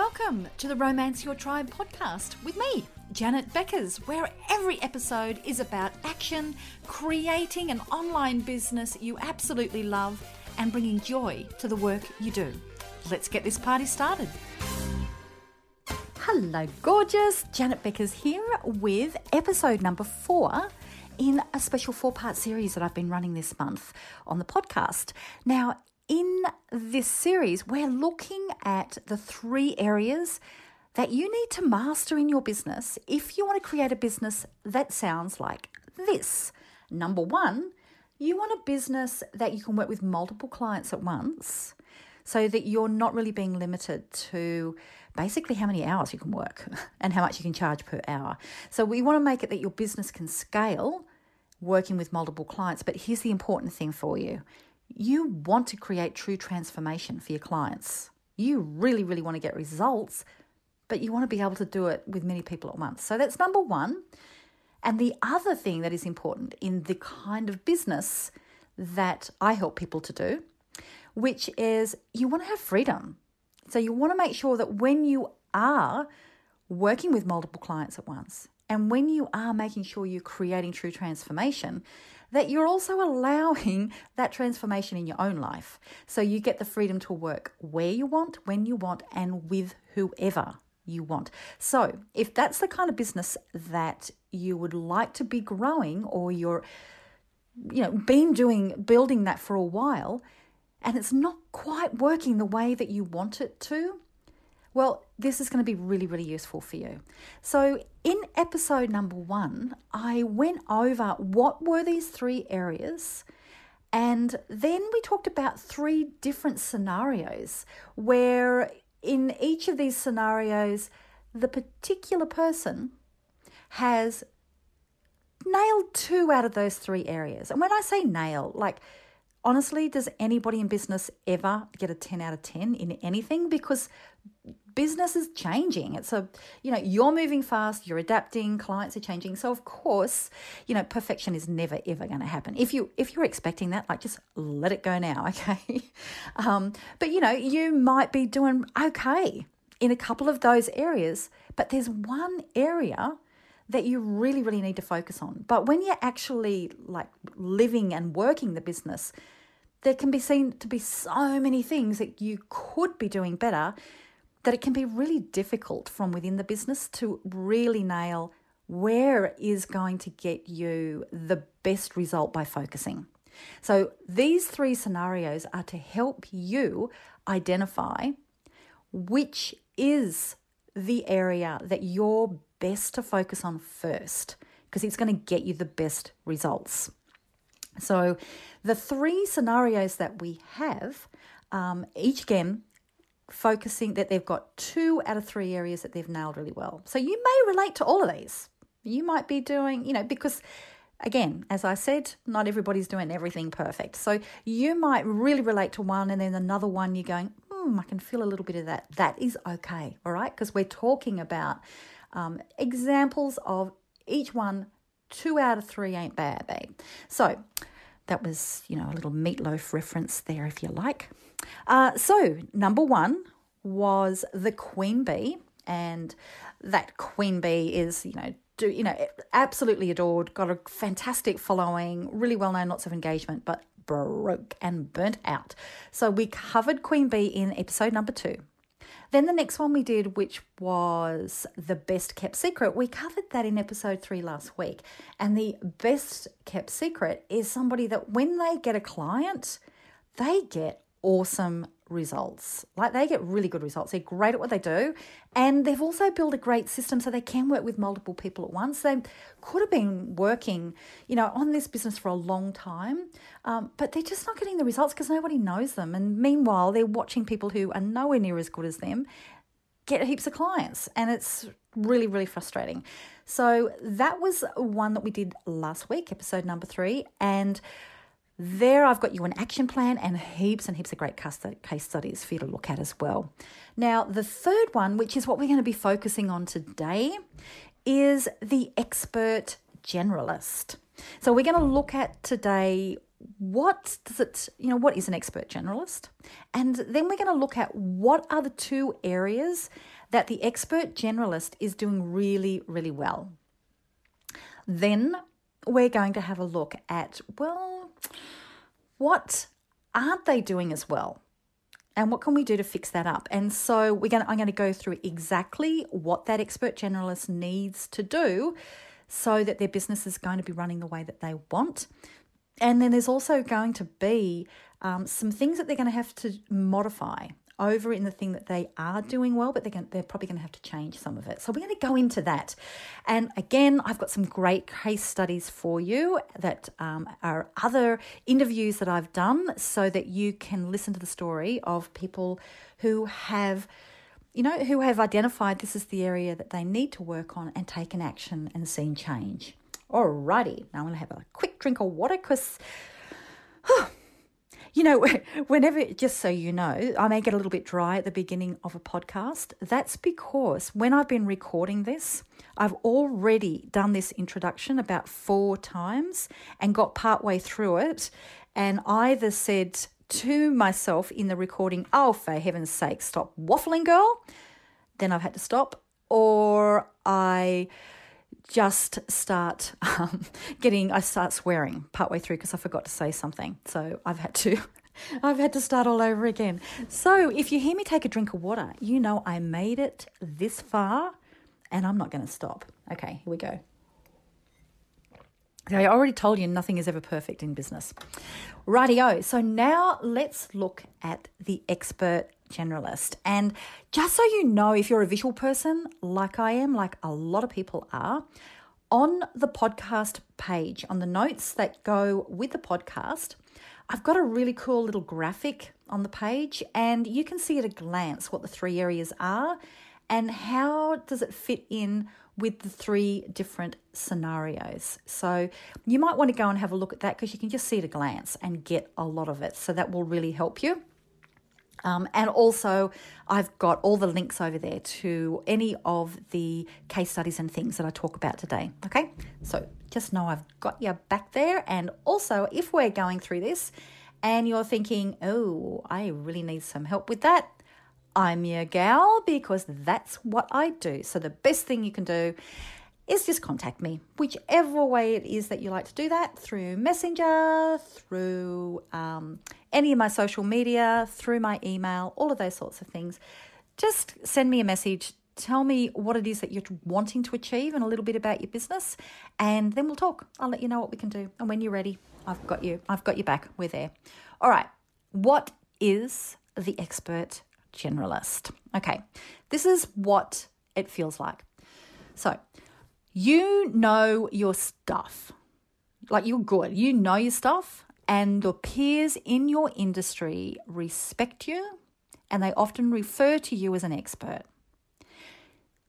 Welcome to the Romance Your Tribe podcast with me, Janet Beckers, where every episode is about action, creating an online business you absolutely love, and bringing joy to the work you do. Let's get this party started. Hello, gorgeous. Janet Beckers here with episode number four in a special four part series that I've been running this month on the podcast. Now, in this series, we're looking at the three areas that you need to master in your business if you want to create a business that sounds like this. Number one, you want a business that you can work with multiple clients at once so that you're not really being limited to basically how many hours you can work and how much you can charge per hour. So we want to make it that your business can scale working with multiple clients. But here's the important thing for you you want to create true transformation for your clients. You really, really want to get results, but you want to be able to do it with many people at once. So that's number one. And the other thing that is important in the kind of business that I help people to do, which is you want to have freedom. So you want to make sure that when you are working with multiple clients at once, and when you are making sure you're creating true transformation, that you're also allowing that transformation in your own life. So you get the freedom to work where you want, when you want, and with whoever you want. So, if that's the kind of business that you would like to be growing or you're you know, been doing building that for a while and it's not quite working the way that you want it to, well, this is going to be really, really useful for you. So, in episode number one, I went over what were these three areas, and then we talked about three different scenarios where, in each of these scenarios, the particular person has nailed two out of those three areas. And when I say nail, like, honestly, does anybody in business ever get a 10 out of 10 in anything? Because business is changing. It's a, you know, you're moving fast, you're adapting, clients are changing. So of course, you know, perfection is never ever going to happen. If you if you're expecting that, like just let it go now, okay? Um, but you know, you might be doing okay in a couple of those areas, but there's one area that you really really need to focus on. But when you're actually like living and working the business, there can be seen to be so many things that you could be doing better that it can be really difficult from within the business to really nail where is going to get you the best result by focusing. So, these three scenarios are to help you identify which is the area that you're best to focus on first, because it's going to get you the best results. So, the three scenarios that we have, um, each again focusing that they've got two out of three areas that they've nailed really well. So you may relate to all of these. You might be doing, you know, because again, as I said, not everybody's doing everything perfect. So you might really relate to one and then another one you're going, hmm, I can feel a little bit of that. That is okay, all right? Because we're talking about um, examples of each one, two out of three ain't bad, babe. So that was, you know, a little Meat Loaf reference there, if you like. Uh, so, number one was the queen bee, and that queen bee is, you know, do, you know, absolutely adored, got a fantastic following, really well known, lots of engagement, but broke and burnt out. So we covered Queen Bee in episode number two. Then the next one we did, which was the best kept secret, we covered that in episode three last week. And the best kept secret is somebody that when they get a client, they get awesome results. Like they get really good results. They're great at what they do. And they've also built a great system so they can work with multiple people at once. They could have been working, you know, on this business for a long time, um, but they're just not getting the results because nobody knows them. And meanwhile, they're watching people who are nowhere near as good as them get heaps of clients. And it's really, really frustrating. So that was one that we did last week, episode number three. And there, I've got you an action plan and heaps and heaps of great case studies for you to look at as well. Now, the third one, which is what we're going to be focusing on today, is the expert generalist. So, we're going to look at today what does it, you know, what is an expert generalist? And then we're going to look at what are the two areas that the expert generalist is doing really, really well. Then we're going to have a look at, well, what aren't they doing as well? And what can we do to fix that up? And so we're going to, I'm going to go through exactly what that expert generalist needs to do so that their business is going to be running the way that they want. And then there's also going to be um, some things that they're going to have to modify over in the thing that they are doing well, but they're, going, they're probably going to have to change some of it. So we're going to go into that. And again, I've got some great case studies for you that um, are other interviews that I've done so that you can listen to the story of people who have you know, who have identified this is the area that they need to work on and taken action and seen change. Alrighty, now I'm going to have a quick drink of water because you know, whenever, just so you know, I may get a little bit dry at the beginning of a podcast. That's because when I've been recording this, I've already done this introduction about four times and got partway through it and either said to myself in the recording, oh, for heaven's sake, stop waffling, girl. Then I've had to stop. Or I just start um, getting, I start swearing partway through because I forgot to say something. So I've had to. I've had to start all over again. So, if you hear me take a drink of water, you know I made it this far and I'm not going to stop. Okay, here we go. I already told you nothing is ever perfect in business. Rightio. So now let's look at the expert generalist. And just so you know, if you're a visual person like I am, like a lot of people are, on the podcast page, on the notes that go with the podcast, I've got a really cool little graphic on the page, and you can see at a glance what the three areas are and how does it fit in with the three different scenarios. So you might want to go and have a look at that because you can just see at a glance and get a lot of it. So that will really help you. Um, and also, I've got all the links over there to any of the case studies and things that I talk about today. Okay, so just know I've got you back there. And also, if we're going through this and you're thinking, oh, I really need some help with that, I'm your gal because that's what I do. So the best thing you can do is just contact me, whichever way it is that you like to do that through Messenger, through um, any of my social media, through my email, all of those sorts of things. Just send me a message. Tell me what it is that you're wanting to achieve and a little bit about your business, and then we'll talk. I'll let you know what we can do. And when you're ready, I've got you. I've got you back. We're there. All right. What is the expert generalist. Okay, this is what it feels like. So, you know your stuff, like you're good, you know your stuff, and your peers in your industry respect you and they often refer to you as an expert.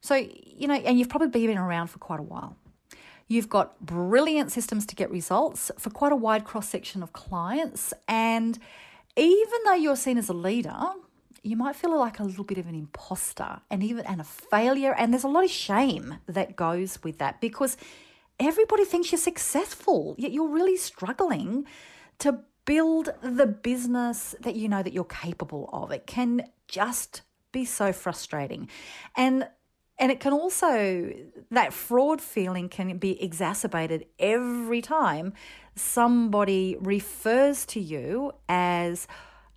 So, you know, and you've probably been around for quite a while. You've got brilliant systems to get results for quite a wide cross section of clients. And even though you're seen as a leader, you might feel like a little bit of an imposter and even and a failure and there's a lot of shame that goes with that because everybody thinks you're successful yet you're really struggling to build the business that you know that you're capable of it can just be so frustrating and and it can also that fraud feeling can be exacerbated every time somebody refers to you as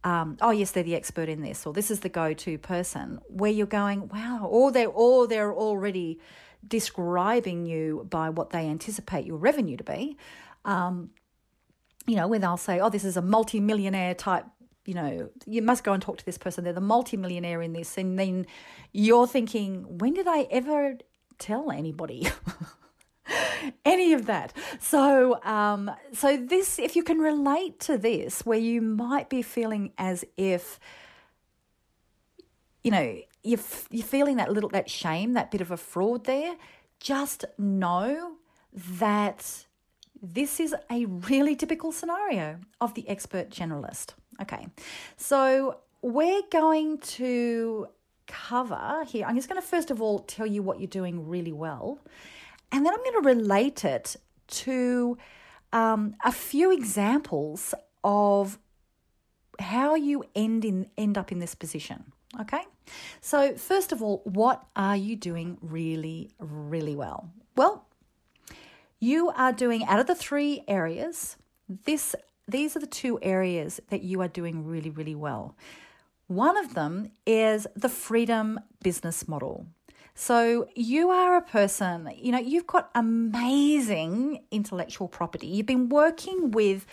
um, oh yes, they're the expert in this, or this is the go-to person, where you're going, wow, or they're or they're already describing you by what they anticipate your revenue to be. Um, you know, when they'll say, oh, this is a multi-millionaire type you know, you must go and talk to this person. They're the multi-millionaire in this. And then you're thinking, when did I ever tell anybody? any of that. So, um, so this, if you can relate to this, where you might be feeling as if, you know, you're, you're feeling that little, that shame, that bit of a fraud there, just know that this is a really typical scenario of the expert generalist. Okay, so we're going to cover here. I'm just going to first of all tell you what you're doing really well and then I'm going to relate it to um, a few examples of how you end in end up in this position. Okay, so first of all, what are you doing really, really well? Well, you are doing out of the three areas. This these are the two areas that you are doing really, really well. One of them is the freedom business model. So you are a person, you know, you've got amazing intellectual property. You've been working with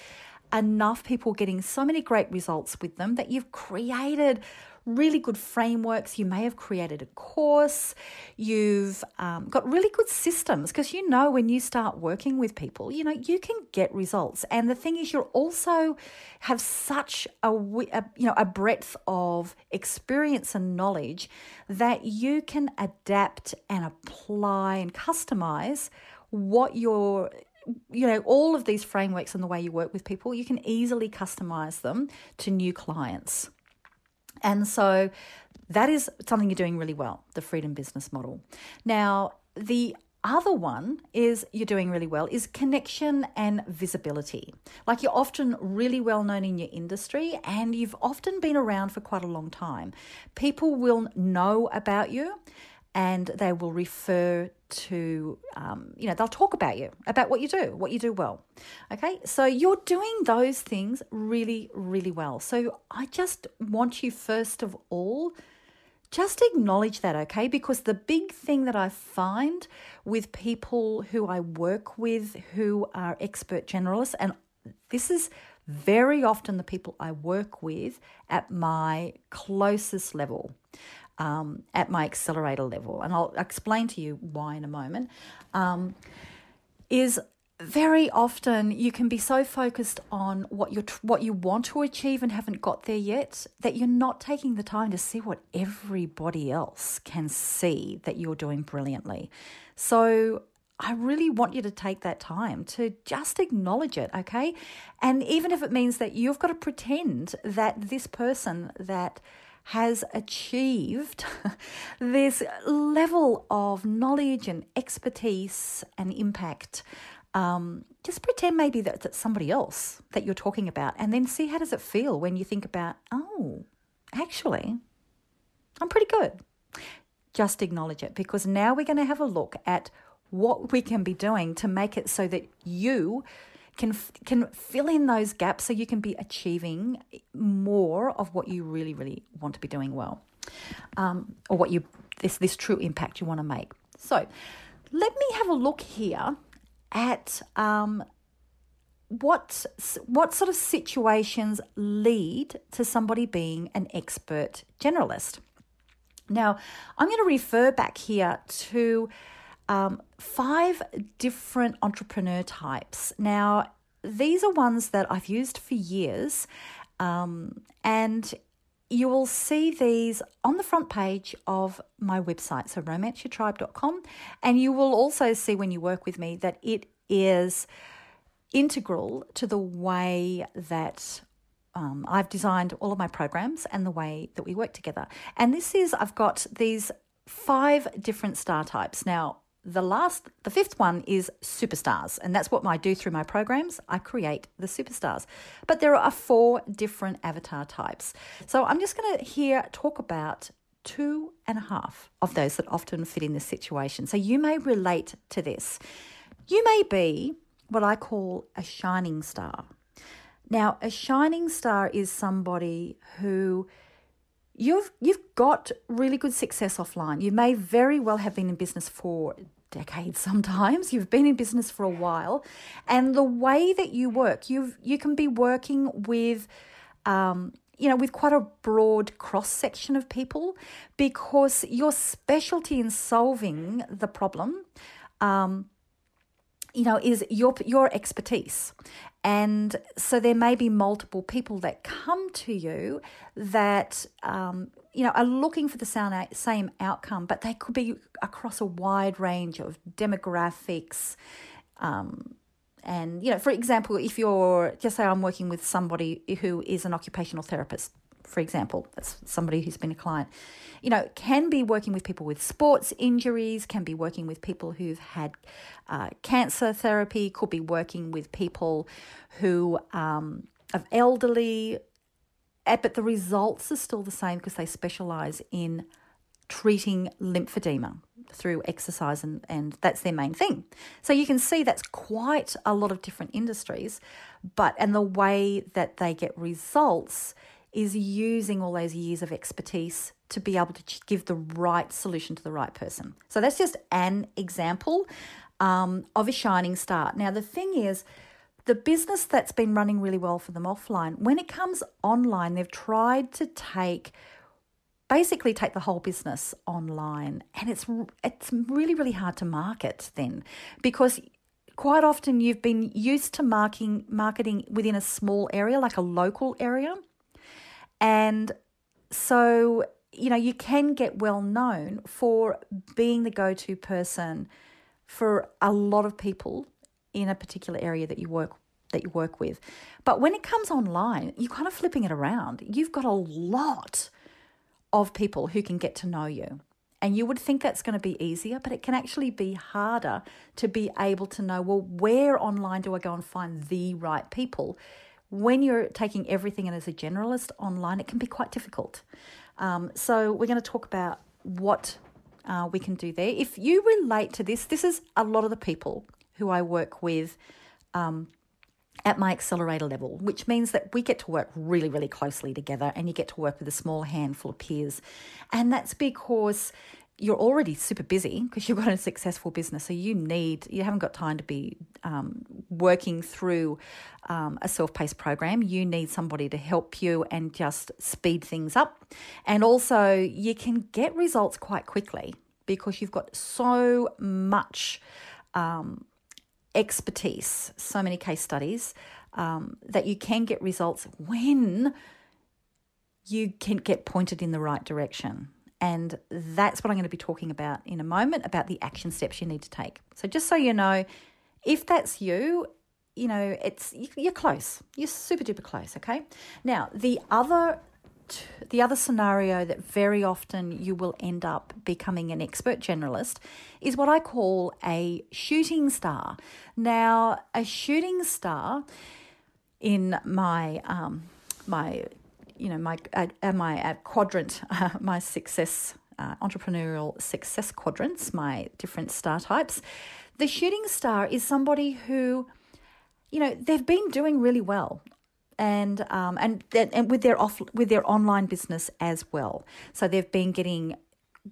enough people getting so many great results with them that you've created really good frameworks. You may have created a course. You've um, got really good systems because you know when you start working with people, you know you can get results. And the thing is, you also have such a, a you know a breadth of experience and knowledge that you can adapt and apply and customize what your you know all of these frameworks and the way you work with people you can easily customize them to new clients and so that is something you're doing really well, the freedom business model. Now, the other one is you're doing really well is connection and visibility. Like you're often really well known in your industry and you've often been around for quite a long time. People will know about you and they will refer to, um, you know, they'll talk about you, about what you do, what you do well. Okay, so you're doing those things really, really well. So I just want you, first of all, just acknowledge that, okay? Because the big thing that I find with people who I work with who are expert generalists, and this is very often the people I work with at my closest level um, at my accelerator level, and I'll explain to you why in a moment, um, is very often you can be so focused on what you what you want to achieve and haven't got there yet that you're not taking the time to see what everybody else can see that you're doing brilliantly. So I really want you to take that time to just acknowledge it, okay? And even if it means that you've got to pretend that this person that has achieved this level of knowledge and expertise and impact. Um, just pretend maybe that that's somebody else that you're talking about, and then see how does it feel when you think about, oh, actually, I'm pretty good. Just acknowledge it because now we're going to have a look at what we can be doing to make it so that you can can fill in those gaps so you can be achieving more of what you really really want to be doing well um, or what you this this true impact you want to make. So let me have a look here at um, what what sort of situations lead to somebody being an expert generalist. Now i'm going to refer back here to um, five different entrepreneur types. Now, these are ones that I've used for years, um, and you will see these on the front page of my website, so romanceyourtribe.com. And you will also see when you work with me that it is integral to the way that um, I've designed all of my programs and the way that we work together. And this is, I've got these five different star types. Now, the last the fifth one is superstars and that's what i do through my programs. I create the superstars. But there are four different avatar types. So i'm just going to here talk about two and a half of those that often fit in this situation. So you may relate to this. You may be what i call a shining star. Now a shining star is somebody who you've you've got really good success offline. You may very well have been in business for decades sometimes. You've been in business for a while, and the way that you work, you you can be working with. Um, you know, with quite a broad cross section of people, because your specialty in solving the problem um, you know is your your expertise and so there may be multiple people that come to you that um, you know are looking for the same outcome but they could be across a wide range of demographics um, and you know for example if you're just say i'm working with somebody who is an occupational therapist for example, that's somebody who's been a client, you know, can be working with people with sports injuries, can be working with people who've had uh, cancer therapy, could be working with people who um, are elderly, eh, but the results are still the same because they specialize in treating lymphedema through exercise and, and that's their main thing. So you can see that's quite a lot of different industries, but and the way that they get results is using all those years of expertise to be able to give the right solution to the right person. So that's just an example um, of a shining star. Now, the thing is, the business that's been running really well for them offline, when it comes online, they've tried to take basically take the whole business online and it's it's really really hard to market then because quite often you've been used to marking marketing within a small area like a local area and so, you know, you can get well known for being the go to person for a lot of people in a particular area that you work that you work with. But when it comes online, you're kind of flipping it around. You've got a lot of people who can get to know you. And you would think that's going to be easier, but it can actually be harder to be able to know well, where online do I go and find the right people? When you're taking everything in as a generalist online, it can be quite difficult. Um, so, we're going to talk about what uh, we can do there. If you relate to this, this is a lot of the people who I work with um, at my accelerator level, which means that we get to work really, really closely together and you get to work with a small handful of peers. And that's because you're already super busy because you've got a successful business. So you need, you haven't got time to be um, working through um, a self paced program. You need somebody to help you and just speed things up. And also, you can get results quite quickly because you've got so much um, expertise, so many case studies um, that you can get results when you can get pointed in the right direction. And that's what I'm going to be talking about in a moment about the action steps you need to take. So, just so you know, if that's you, you know, it's you're close. You're super duper close, okay? Now, the other the other scenario that very often you will end up becoming an expert generalist is what I call a shooting star. Now, a shooting star in my um, my you know my my uh, quadrant, uh, my success uh, entrepreneurial success quadrants, my different star types. The shooting star is somebody who, you know, they've been doing really well and um, and and with their off with their online business as well. So they've been getting,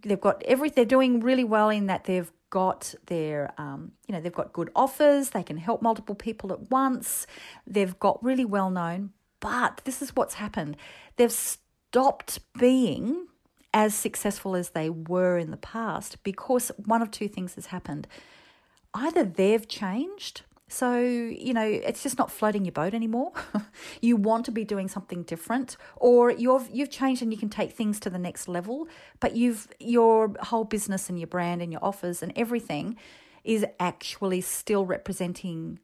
they've got every they're doing really well in that they've got their um, you know they've got good offers. They can help multiple people at once. They've got really well known, but this is what's happened. They've stopped being as successful as they were in the past because one of two things has happened. Either they've changed, so, you know, it's just not floating your boat anymore. you want to be doing something different or you've you've changed and you can take things to the next level, but you've your whole business and your brand and your offers and everything is actually still representing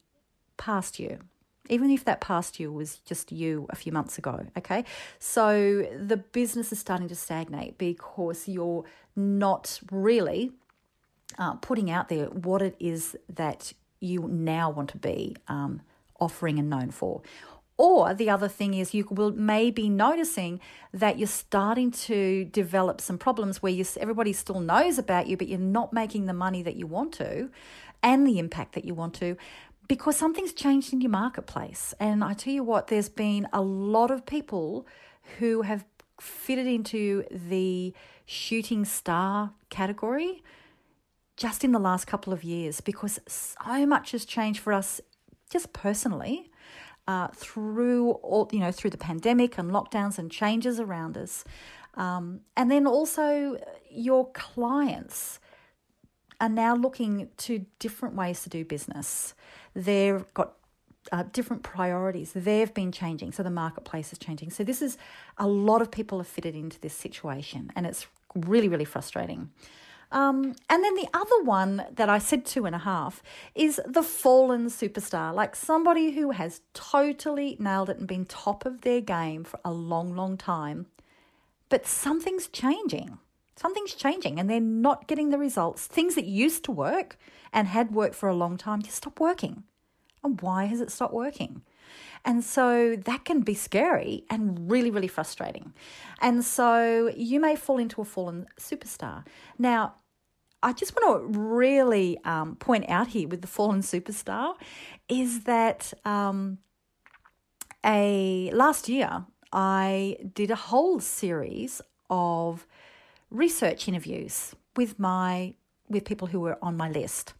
past you even if that past you was just you a few months ago. Okay. So the business is starting to stagnate because you're not really uh, putting out there what it is that you now want to be um, offering and known for. Or the other thing is you will maybe noticing that you're starting to develop some problems where you, everybody still knows about you, but you're not making the money that you want to and the impact that you want to because something's changed in your marketplace. And I tell you what, there's been a lot of people who have fitted into the shooting star category just in the last couple of years because so much has changed for us just personally uh, through all you know through the pandemic and lockdowns and changes around us um, and then also your clients are now looking to different ways to do business they've got uh, different priorities. They've been changing, so the marketplace is changing. So this is a lot of people have fitted into this situation, and it's really, really frustrating. Um, and then the other one that I said two and a half is the fallen superstar, like somebody who has totally nailed it and been top of their game for a long, long time, but something's changing. Something's changing and they're not getting the results. Things that used to work and had worked for a long time just stop working. And why has it stopped working? And so that can be scary and really, really frustrating. And so you may fall into a fallen superstar. Now, I just want to really um, point out here with the fallen superstar is that um, a last year I did a whole series of research interviews with my with people who were on my list.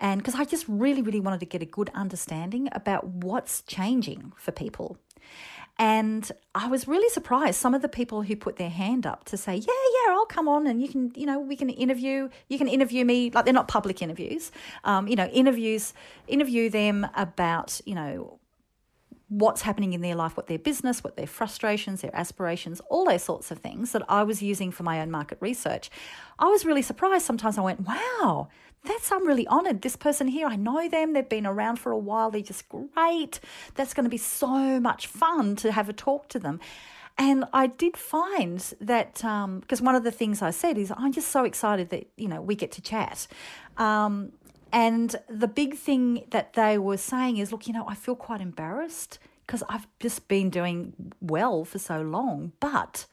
And because I just really, really wanted to get a good understanding about what's changing for people. And I was really surprised. Some of the people who put their hand up to say, "Yeah, yeah, I'll come on, and you can, you know, we can interview. You can interview me. Like they're not public interviews. Um, you know, interviews, interview them about, you know, what's happening in their life, what their business, what their frustrations, their aspirations, all those sorts of things that I was using for my own market research. I was really surprised. Sometimes I went, wow, that's, I'm really honored. This person here, I know them. They've been around for a while. They're just great. That's going to be so much fun to have a talk to them. And I did find that because um, one of the things I said is I'm just so excited that you know we get to chat. Um, and the big thing that they were saying is, look, you know, I feel quite embarrassed because I've just been doing well for so long, but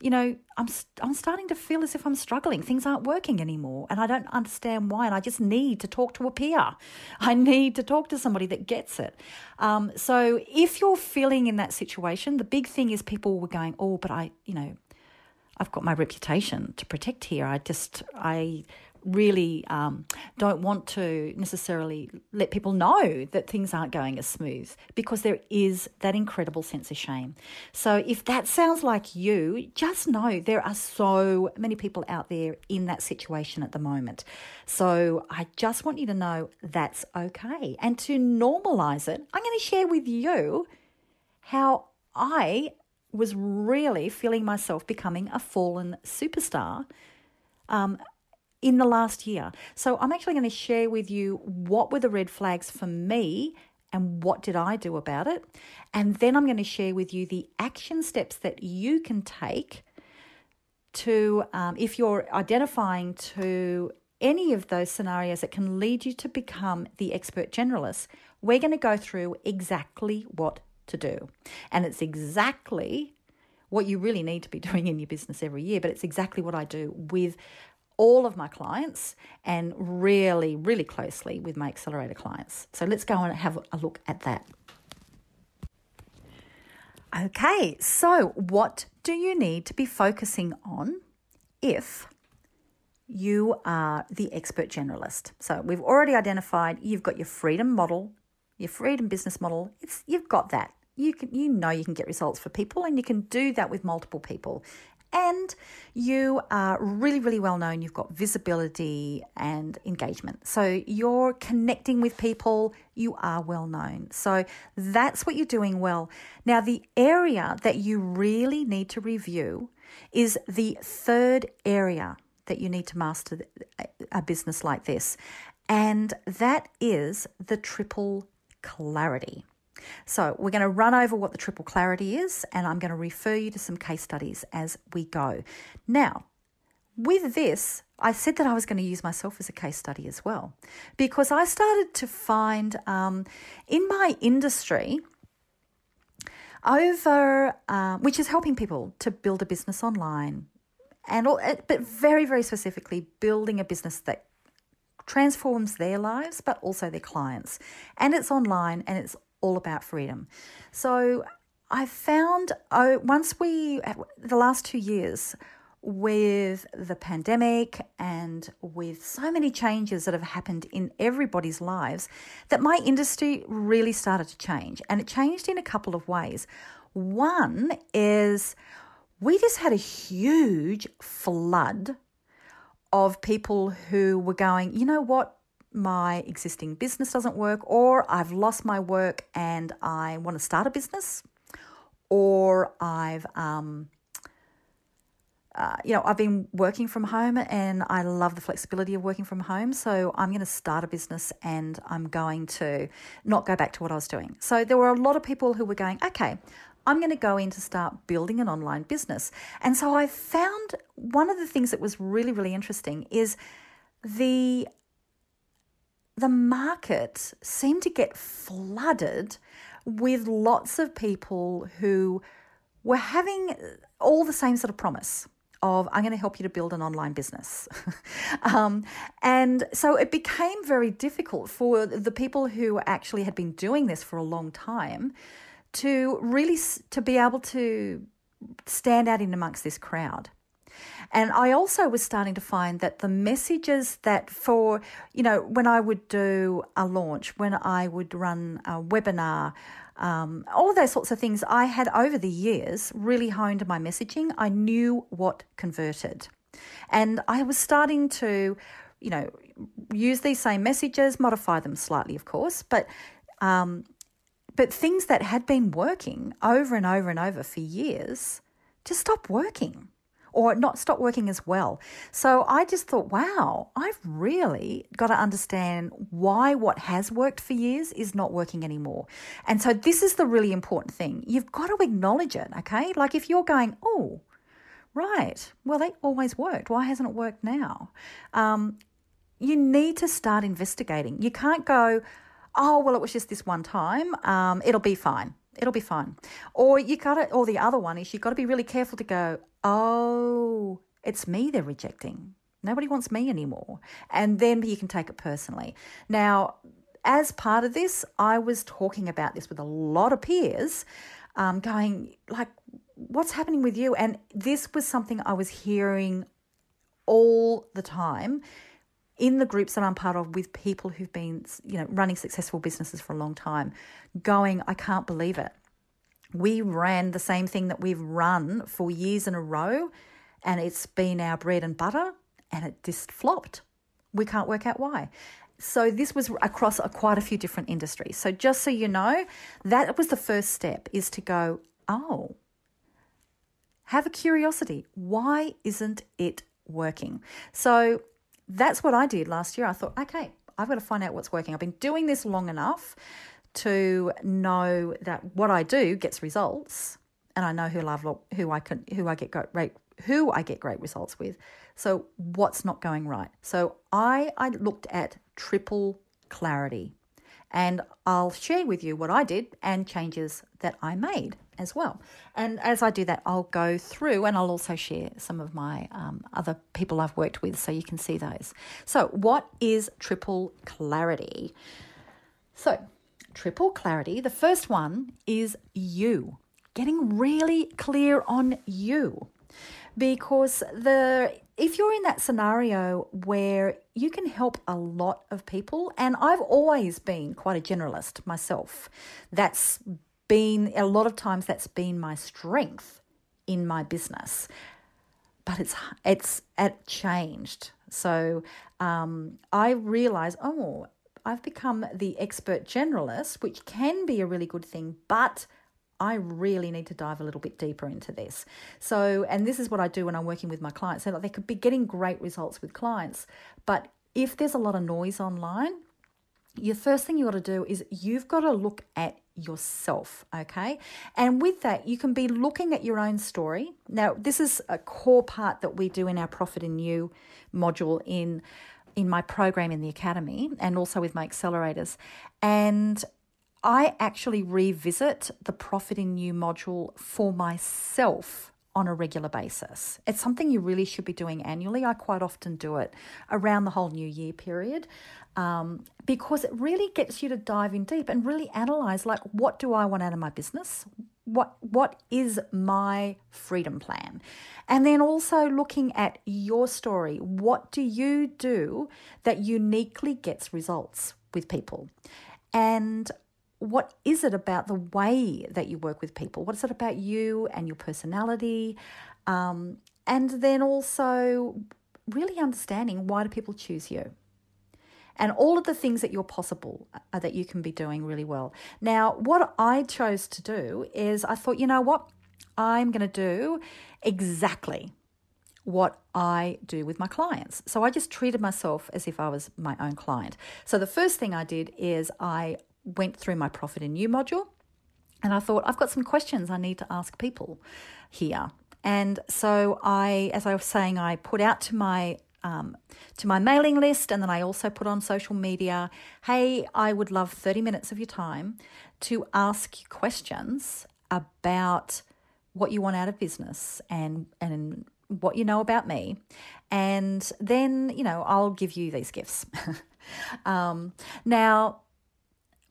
you know, I'm I'm starting to feel as if I'm struggling. Things aren't working anymore, and I don't understand why. And I just need to talk to a peer. I need to talk to somebody that gets it. Um, so if you're feeling in that situation, the big thing is people were going, "Oh, but I, you know, I've got my reputation to protect here. I just I really um, don't want to necessarily let people know that things aren't going as smooth because there is that incredible sense of shame. So, if that sounds like you, just know there are so many people out there in that situation at the moment. So, I just want you to know that's okay. And to normalize it, I'm going to share with you how I was really feeling myself becoming a fallen superstar. Um, in the last year. So I'm actually going to share with you what were the red flags for me and what did I do about it. And then I'm going to share with you the action steps that you can take to, um, if you're identifying to any of those scenarios that can lead you to become the expert generalist, we're going to go through exactly what to do. And it's exactly what you really need to be doing in your business every year, but it's exactly what I do with all of my clients and really, really closely with my accelerator clients. So let's go and have a look at that. Okay, so what do you need to be focusing on if you are the expert generalist? So we've already identified you've got your freedom model, your freedom business model. It's you've got that. You can you know you can get results for people and you can do that with multiple people and you are really, really well known. You've got visibility and engagement. So you're connecting with people, you are well known. So that's what you're doing well. Now, the area that you really need to review is the third area that you need to master a business like this, and that is the triple clarity. So, we're going to run over what the triple clarity is, and I'm going to refer you to some case studies as we go. Now, with this, I said that I was going to use myself as a case study as well, because I started to find um, in my industry, over uh, which is helping people to build a business online, and all, eh, but very very specifically building a business that transforms their lives, but also their clients, and it's online and it's all about freedom. So I found oh, once we, the last two years, with the pandemic and with so many changes that have happened in everybody's lives, that my industry really started to change. And it changed in a couple of ways. One is we just had a huge flood of people who were going, you know what? My existing business doesn't work, or I've lost my work and I want to start a business, or I've um, uh, you know, I've been working from home and I love the flexibility of working from home. So I'm going to start a business and I'm going to not go back to what I was doing. So there were a lot of people who were going, okay, I'm going to go in to start building an online business. And so I found one of the things that was really, really interesting is the the market seemed to get flooded with lots of people who were having all the same sort of promise of I'm going to help you to build an online business. um, and so it became very difficult for the people who actually had been doing this for a long time to really to be able to stand out in amongst this crowd. And I also was starting to find that the messages that for, you know, when I would do a launch, when I would run a webinar, um, all of those sorts of things, I had over the years really honed my messaging. I knew what converted. And I was starting to, you know, use these same messages, modify them slightly, of course, but um, but things that had been working over and over and over for years just stopped working or not stop working as well. So I just thought, wow, I've really got to understand why what has worked for years is not working anymore. And so this is the really important thing. You've got to acknowledge it, okay? Like if you're going, oh, right, well, they always worked. Why hasn't it worked now? Um, you need to start investigating. You can't go, oh, well, it was just this one time. Um, it'll be fine it'll be fine. Or you got to, or the other one is you've got to be really careful to go, oh, it's me they're rejecting. Nobody wants me anymore. And then you can take it personally. Now, as part of this, I was talking about this with a lot of peers, um, going, like, what's happening with you? And this was something I was hearing all the time in the groups that I'm part of with people who've been, you know, running successful businesses for a long time, going, I can't believe it. We ran the same thing that we've run for years in a row, and it's been our bread and butter, and it just flopped. We can't work out why. So this was across a, quite a few different industries. So just so you know, that was the first step is to go, oh, have a curiosity. Why isn't it working? So that's what I did last year. I thought, okay, I've got to find out what's working. I've been doing this long enough to know that what I do gets results, and I know who love who I can who I get great who I get great results with. So what's not going right? So I I looked at triple clarity, and I'll share with you what I did and changes that I made as well. And as I do that, I'll go through and I'll also share some of my um, other people I've worked with so you can see those. So, what is triple clarity? So, triple clarity, the first one is you, getting really clear on you. Because the if you're in that scenario where you can help a lot of people, and I've always been quite a generalist myself, that's been a lot of times that's been my strength in my business but it's it's it changed so um, i realize, oh i've become the expert generalist which can be a really good thing but I really need to dive a little bit deeper into this. So, and this is what I do when I'm working with my clients. So, like, they could be getting great results with clients, but if there's a lot of noise online, your first thing you got to do is you've got to look at yourself, okay? And with that, you can be looking at your own story. Now, this is a core part that we do in our Profit in You module in in my program in the academy and also with my accelerators. And I actually revisit the Profit in You module for myself on a regular basis. It's something you really should be doing annually. I quite often do it around the whole new year period um, because it really gets you to dive in deep and really analyze like what do I want out of my business? What what is my freedom plan? And then also looking at your story. What do you do that uniquely gets results with people? And what is it about the way that you work with people? What is it about you and your personality? Um, and then also really understanding why do people choose you? And all of the things that you're possible uh, that you can be doing really well. Now, what I chose to do is I thought, you know what? I'm going to do exactly what I do with my clients. So I just treated myself as if I was my own client. So the first thing I did is I went through my profit in you module and I thought, I've got some questions I need to ask people here. And so I, as I was saying, I put out to my um, to my mailing list, and then I also put on social media. Hey, I would love thirty minutes of your time to ask you questions about what you want out of business and and what you know about me, and then you know I'll give you these gifts. um, now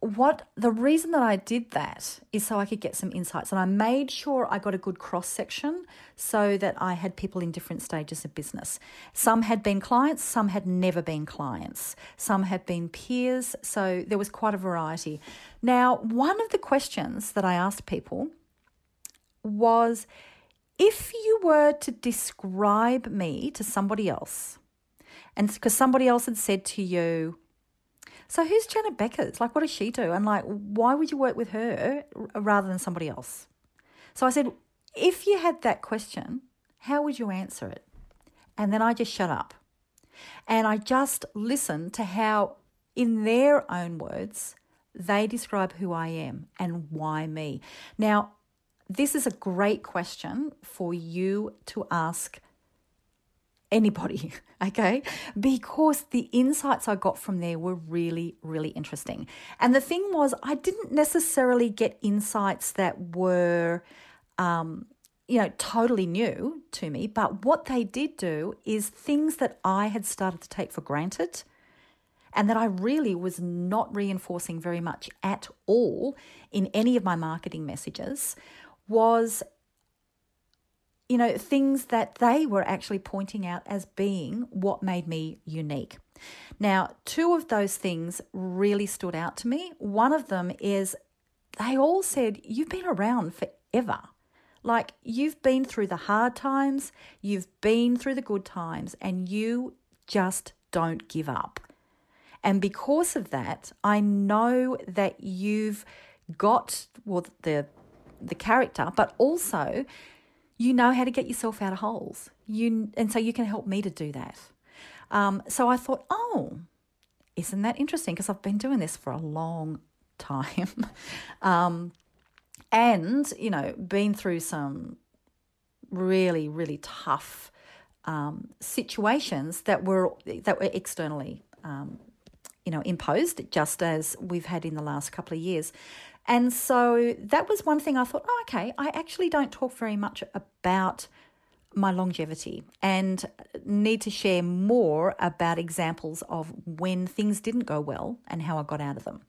what the reason that I did that is so I could get some insights and I made sure I got a good cross section so that I had people in different stages of business. Some had been clients, some had never been clients, some had been peers, so there was quite a variety. Now, one of the questions that I asked people was if you were to describe me to somebody else, and because somebody else had said to you, so who's Janet Beckers? Like, what does she do? And like, why would you work with her rather than somebody else? So I said, if you had that question, how would you answer it? And then I just shut up. And I just listened to how, in their own words, they describe who I am and why me. Now, this is a great question for you to ask anybody, okay? Because the insights I got from there were really, really interesting. And the thing was, I didn't necessarily get insights that were, um, you know, totally new to me, but what they did do is things that I had started to take for granted and that I really was not reinforcing very much at all in any of my marketing messages was you know, things that they were actually pointing out as being what made me unique. Now, two of those things really stood out to me. One of them is they all said, You've been around forever. Like, you've been through the hard times, you've been through the good times, and you just don't give up. And because of that, I know that you've got well the the character, but also you know how to get yourself out of holes. You and so you can help me to do that. Um, so I thought, oh, isn't that interesting? Because I've been doing this for a long time, um, and you know, been through some really really tough um, situations that were that were externally um, you know imposed just as we've had in the last couple of years and so that was one thing I thought, oh, okay, I actually don't talk very much about my longevity and need to share more about examples of when things didn't go well and how I got out of them.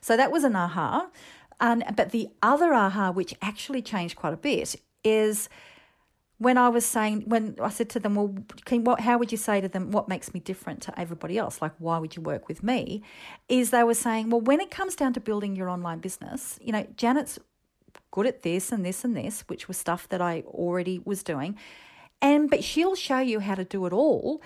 So that was an aha. And, but the other aha, which actually changed quite a bit, is when I was saying, when I said to them, well, can, what, how would you say to them, what makes me different to everybody else? Like, why would you work with me? Is they were saying, well, when it comes down to building your online business, you know, Janet's good at this and this and this, which was stuff that I already was doing. And, but she'll show you how to do it all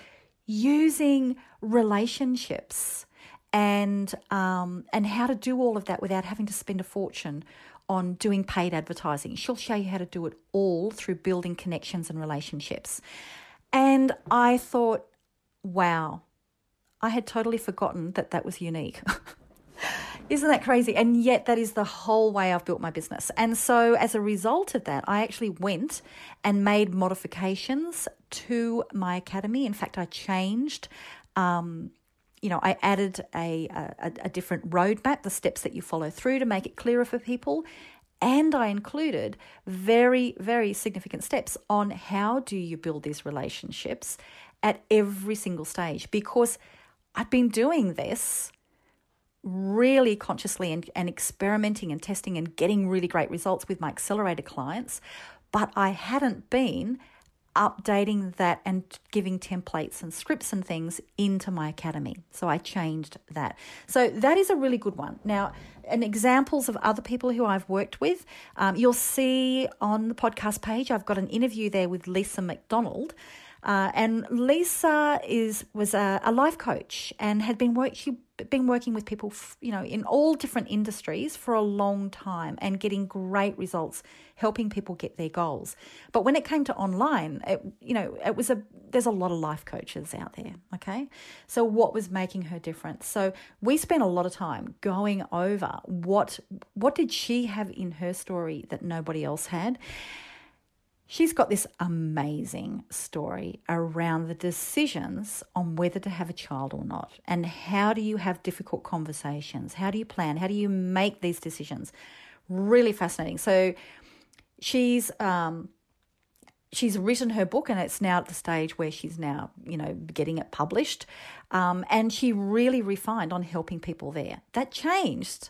using relationships and um, and how to do all of that without having to spend a fortune on doing paid advertising. She'll show you how to do it all through building connections and relationships. And I thought, wow, I had totally forgotten that that was unique. Isn't that crazy? And yet, that is the whole way I've built my business. And so, as a result of that, I actually went and made modifications to my academy. In fact, I changed um, you know, I added a, a, a different roadmap, the steps that you follow through to make it clearer for people. And I included very, very significant steps on how do you build these relationships at every single stage because I've been doing this really consciously and, and experimenting and testing and getting really great results with my accelerator clients, but I hadn't been updating that and giving templates and scripts and things into my academy. So I changed that. So that is a really good one. Now, and examples of other people who I've worked with, um, you'll see on the podcast page, I've got an interview there with Lisa McDonald. Uh, and Lisa is was a, a, life coach and had been work. She been working with people, you know, in all different industries for a long time and getting great results, helping people get their goals. But when it came to online, it, you know, it was a there's a lot of life coaches out there. Okay, so what was making her different? So we spent a lot of time going over what what did she have in her story that nobody else had She's got this amazing story around the decisions on whether to have a child or not. And how do you have difficult conversations? How do you plan? How do you make these decisions? Really fascinating. So she's um, she's written her book and it's now at the stage where she's now you know getting it published um, and she really refined on helping people there that changed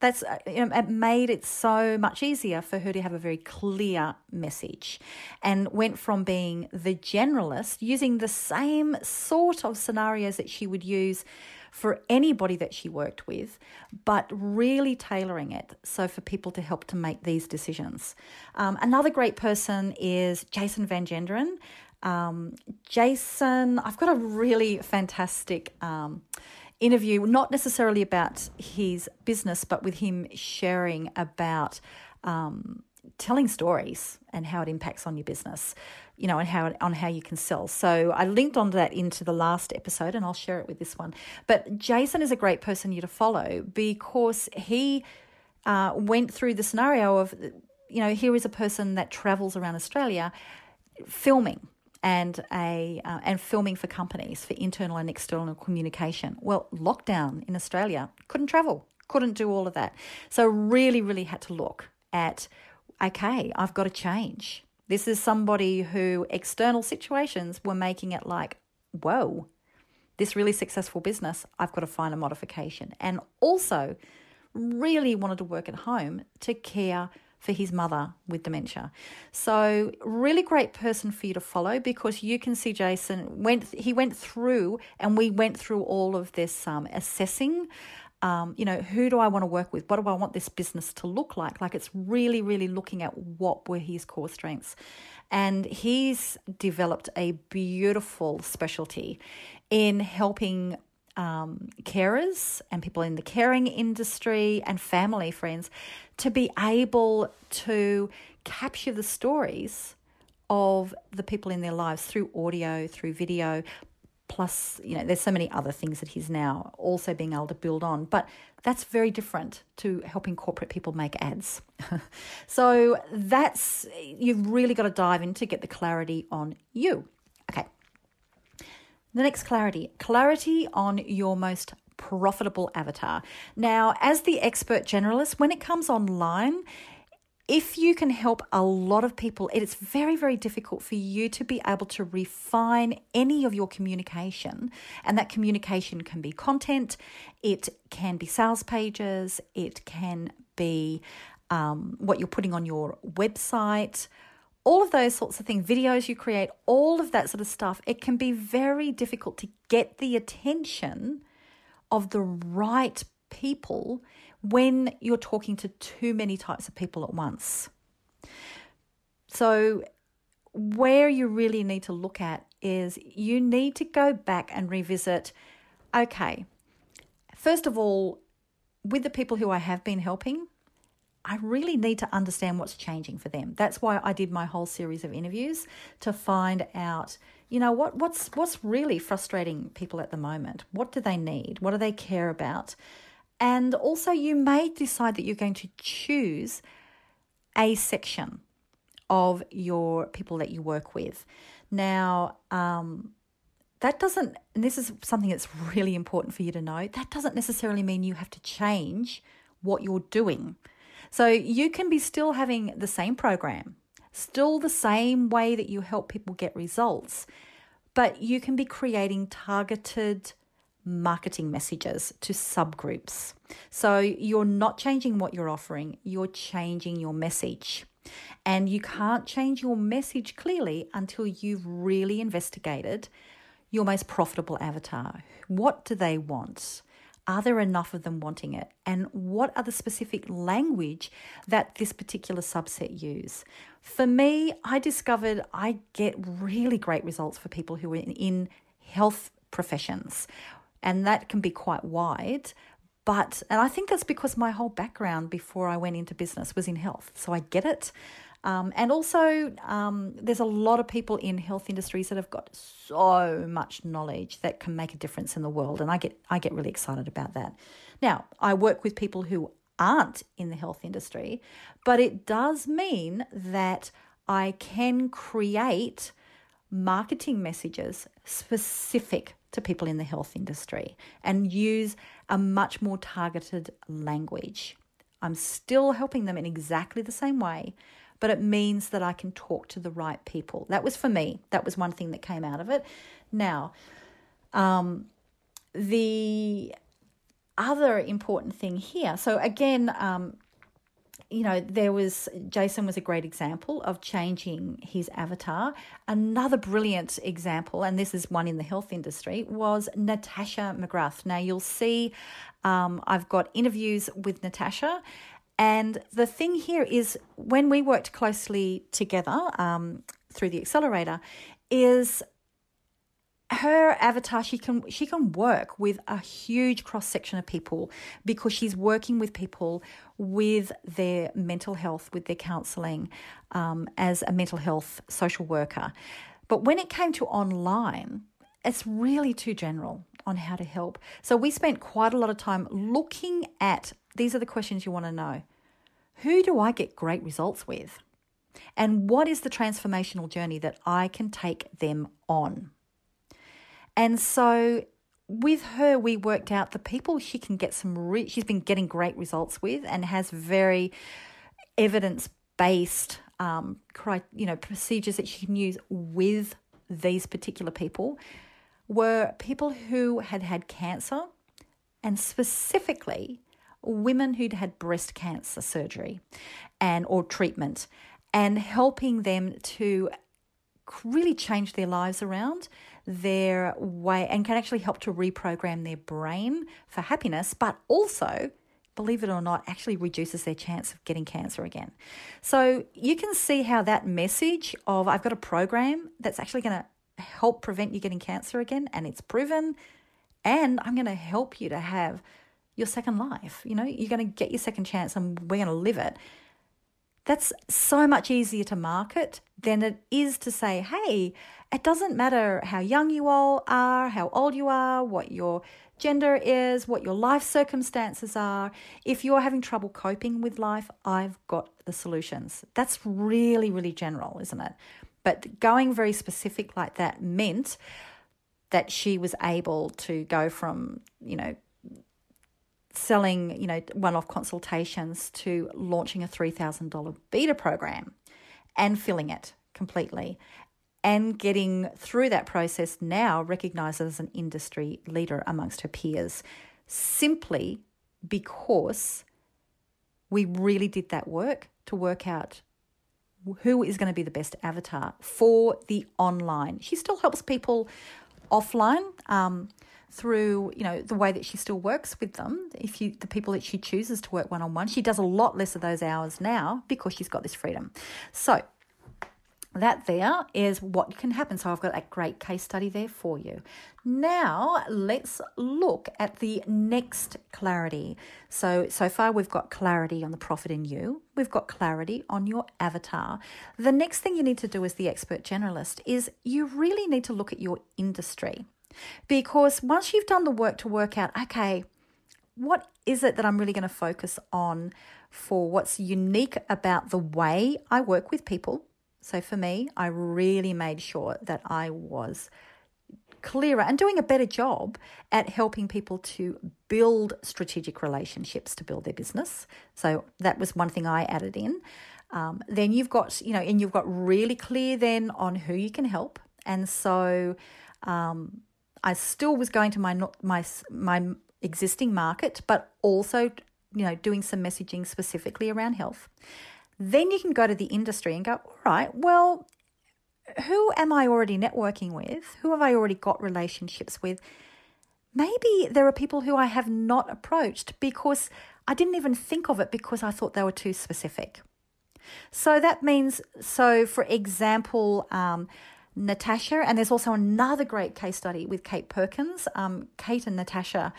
that's uh, you know, it made it so much easier for her to have a very clear message and went from being the generalist using the same sort of scenarios that she would use for anybody that she worked with but really tailoring it so for people to help to make these decisions. Um, another great person is Jason van Genderen. Um, jason i've got a really fantastic um, interview, not necessarily about his business, but with him sharing about um, telling stories and how it impacts on your business, you know, and how on how you can sell. So I linked on that into the last episode, and I'll share it with this one. But Jason is a great person you to follow because he uh, went through the scenario of, you know, here is a person that travels around Australia filming and a uh, and filming for companies for internal and external communication. Well, lockdown in Australia, couldn't travel, couldn't do all of that. So really, really had to look at okay, I've got to change. This is somebody who external situations were making it like, whoa, this really successful business, I've got to find a modification. And also really wanted to work at home to care for his mother with dementia. So, really great person for you to follow because you can see Jason went he went through and we went through all of this um, assessing. Um, you know, who do I want to work with? What do I want this business to look like? Like it's really, really looking at what were his core strengths. And he's developed a beautiful specialty in helping um, carers and people in the caring industry and family friends to be able to capture the stories of the people in their lives through audio, through video, plus, you know, there's so many other things that he's now also being able to build on. But that's very different to helping corporate people make ads. so that's, you've really got to dive in to get the clarity on you. The next clarity clarity on your most profitable avatar. Now, as the expert generalist, when it comes online, if you can help a lot of people, it is very, very difficult for you to be able to refine any of your communication. And that communication can be content, it can be sales pages, it can be um, what you're putting on your website, all of those sorts of things, videos you create, all of that sort of stuff, it can be very difficult to get the attention of the right people when you're talking to too many types of people at once. So, where you really need to look at is you need to go back and revisit okay, first of all, with the people who I have been helping, I really need to understand what's changing for them. That's why I did my whole series of interviews to find out, you know, what what's what's really frustrating people at the moment. What do they need? What do they care about? And also you may decide that you're going to choose a section of your people that you work with. Now, um, that doesn't, and this is something that's really important for you to know, that doesn't necessarily mean you have to change what you're doing so you can be still having the same program, still the same way that you help people get results, but you can be creating targeted marketing messages to subgroups. So you're not changing what you're offering, you're changing your message. And you can't change your message clearly until you've really investigated your most profitable avatar. What do they want? Are there enough of them wanting it? And what are the specific language that this particular subset use? For me, I discovered I get really great results for people who are in health professions, and that can be quite wide. But, and I think that's because my whole background before I went into business was in health. So I get it. Um, and also, um, there's a lot of people in health industries that have got so much knowledge that can make a difference in the world, and I get I get really excited about that. Now, I work with people who aren't in the health industry, but it does mean that I can create marketing messages specific to people in the health industry and use a much more targeted language. I'm still helping them in exactly the same way, but it means that I can talk to the right people. That was for me. That was one thing that came out of it. Now, um, the other important thing here. So again, um, you know, there was Jason was a great example of changing his avatar. Another brilliant example, and this is one in the health industry, was Natasha McGrath. Now you'll see, um, I've got interviews with Natasha, and the thing here is when we worked closely together um, through the accelerator, is her avatar she can she can work with a huge cross section of people because she's working with people with their mental health with their counselling um, as a mental health social worker. But when it came to online it's really too general on how to help. So we spent quite a lot of time looking at these are the questions you want to know. Who do i get great results with? And what is the transformational journey that i can take them on? And so with her, we worked out the people she can get some, re- she's been getting great results with and has very evidence based, um, you know, procedures that she can use with these particular people were people who had had cancer and specifically women who'd had breast cancer surgery and or treatment and helping them to really change their lives around their way and can actually help to reprogram their brain for happiness, but also believe it or not, actually reduces their chance of getting cancer again. So you can see how that message of I've got a program that's actually going to help prevent you getting cancer again, and it's proven, and I'm going to help you to have your second life. You know, you're going to get your second chance, and we're going to live it. That's so much easier to market than it is to say, hey, it doesn't matter how young you all are, how old you are, what your gender is, what your life circumstances are. If you're having trouble coping with life, I've got the solutions. That's really, really general, isn't it? But going very specific like that meant that she was able to go from, you know, selling, you know, one-off consultations to launching a $3,000 beta program and filling it completely and getting through that process now recognized as an industry leader amongst her peers simply because we really did that work to work out who is going to be the best avatar for the online. She still helps people offline um, through you know the way that she still works with them. If you the people that she chooses to work one on one, she does a lot less of those hours now because she's got this freedom. So that there is what can happen. So I've got a great case study there for you. Now let's look at the next clarity. So so far we've got clarity on the profit in you. We've got clarity on your avatar. The next thing you need to do as the expert generalist is you really need to look at your industry. Because once you've done the work to work out, okay, what is it that I'm really going to focus on for what's unique about the way I work with people? So for me, I really made sure that I was clearer and doing a better job at helping people to build strategic relationships to build their business. So that was one thing I added in. Um, then you've got, you know, and you've got really clear then on who you can help. And so um, I still was going to my my my existing market, but also you know doing some messaging specifically around health. Then you can go to the industry and go, all right, well, who am I already networking with? Who have I already got relationships with? maybe there are people who I have not approached because I didn't even think of it because I thought they were too specific. So that means, so for example, um, Natasha, and there's also another great case study with Kate Perkins. Um, Kate and Natasha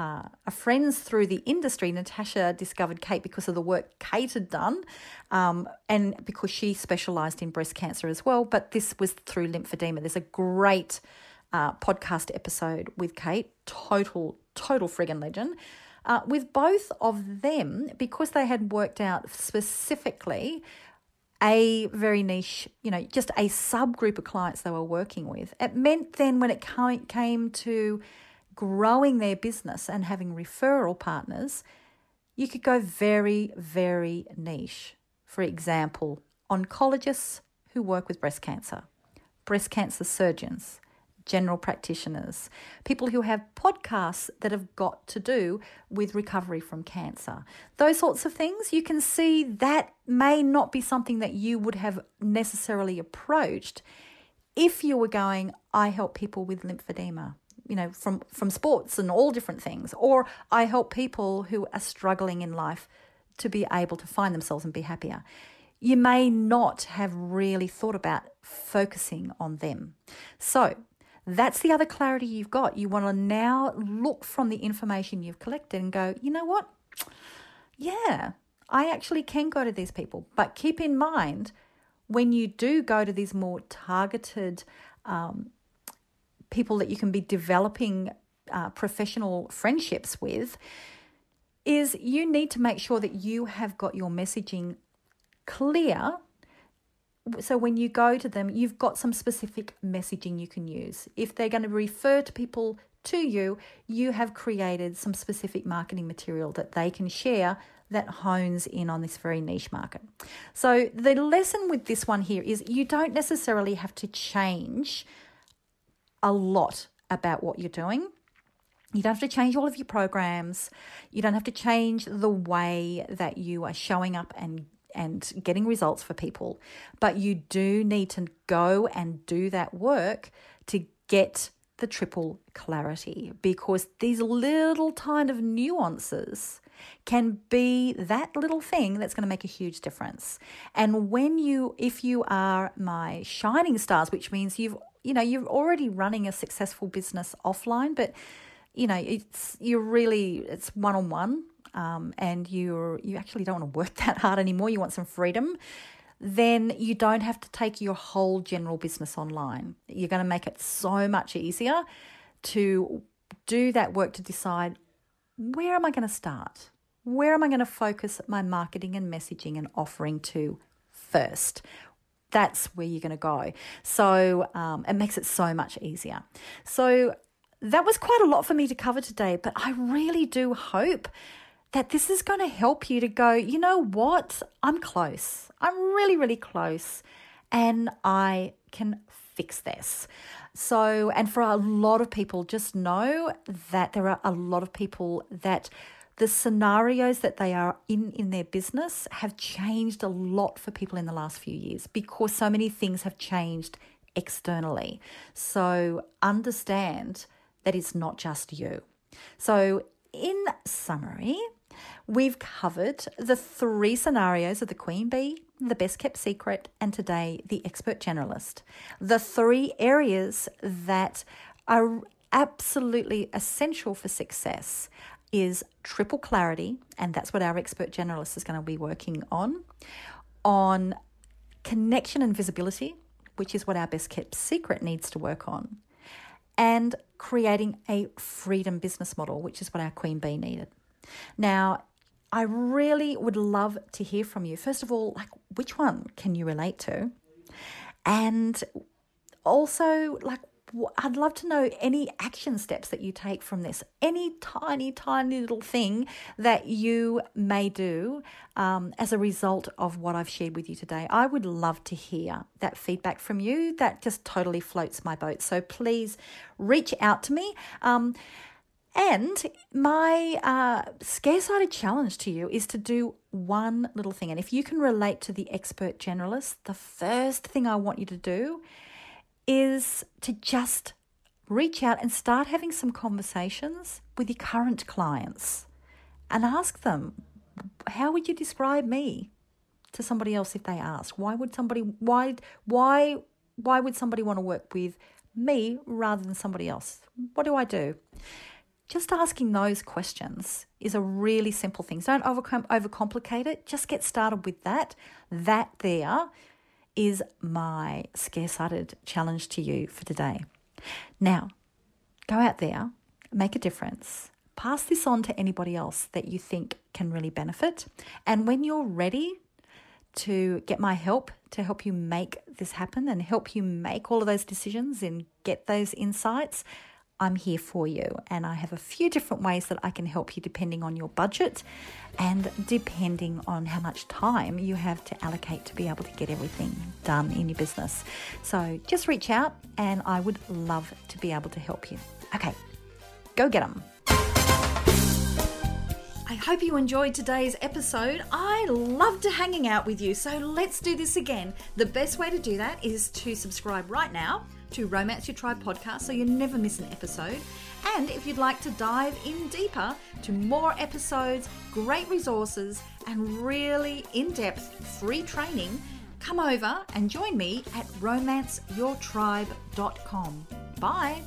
uh, are friends through the industry. Natasha discovered Kate because of the work Kate had done um, and because she specialized in breast cancer as well. But this was through lymphedema. There's a great uh, podcast episode with Kate, total, total friggin' legend. Uh, with both of them, because they had worked out specifically a very niche, you know, just a subgroup of clients they were working with, it meant then when it came to growing their business and having referral partners, you could go very, very niche. For example, oncologists who work with breast cancer, breast cancer surgeons, general practitioners, people who have podcasts that have got to do with recovery from cancer. Those sorts of things, you can see that may not be something that you would have necessarily approached if you were going, I help people with lymphedema you know, from, from sports and all different things. Or I help people who are struggling in life to be able to find themselves and be happier. You may not have really thought about focusing on them. So, that's the other clarity you've got. You want to now look from the information you've collected and go, you know what? Yeah, I actually can go to these people. But keep in mind, when you do go to these more targeted um, people that you can be developing uh, professional friendships with is you need to make sure that you have got your messaging clear. So when you go to them, you've got some specific messaging you can use. If they're going to refer to people to you, you have created some specific marketing material that they can share that hones in on this very niche market. So the lesson with this one here is you don't necessarily have to change a lot about what you're doing. You don't have to change all of your programs. You don't have to change the way that you are showing up and and getting results for people. But you do need to go and do that work to get the triple clarity because these little kind of nuances can be that little thing that's going to make a huge difference. And when you, if you are my shining stars, which means you've you know you're already running a successful business offline but you know it's you're really it's one on one and you're you actually don't want to work that hard anymore you want some freedom then you don't have to take your whole general business online you're going to make it so much easier to do that work to decide where am i going to start where am i going to focus my marketing and messaging and offering to first that's where you're going to go. So um, it makes it so much easier. So that was quite a lot for me to cover today, but I really do hope that this is going to help you to go, you know what? I'm close. I'm really, really close, and I can fix this. So, and for a lot of people, just know that there are a lot of people that the scenarios that they are in in their business have changed a lot for people in the last few years because so many things have changed externally. So understand that it's not just you. So, in summary, we've covered the three scenarios of the queen bee, the best kept secret, and today the expert generalist. The three areas that are absolutely essential for success is triple clarity, and that's what our expert generalist is going to be working on, on connection and visibility, which is what our best kept secret needs to work on, and creating a freedom business model, which is what our queen bee needed. Now, I really would love to hear from you. First of all, like which one can you relate to? And also, like I'd love to know any action steps that you take from this, any tiny, tiny little thing that you may do um, as a result of what I've shared with you today. I would love to hear that feedback from you. That just totally floats my boat. So please reach out to me. Um, and my uh, scarce-sided challenge to you is to do one little thing. And if you can relate to the expert generalist, the first thing I want you to do is to just reach out and start having some conversations with your current clients and ask them, how would you describe me to somebody else if they ask? Why would somebody why why why would somebody want to work with me rather than somebody else? What do I do? Just asking those questions is a really simple thing. So don't overcome, overcomplicate it. Just get started with that. That there is my scarce-hearted challenge to you for today. Now, go out there, make a difference. Pass this on to anybody else that you think can really benefit. And when you're ready to get my help to help you make this happen and help you make all of those decisions and get those insights, I'm here for you. And I have a few different ways that I can help you depending on your budget and depending on how much time you have to allocate to be able to get everything done in your business. So just reach out and I would love to be able to help you. Okay, go get them. I hope you enjoyed today's episode. I loved hanging out with you, so let's do this again. The best way to do that is to subscribe right now to Romance Your Tribe podcast so you never miss an episode. And if you'd like to dive in deeper to more episodes, great resources, and really in depth free training, come over and join me at romanceyourtribe.com. Bye.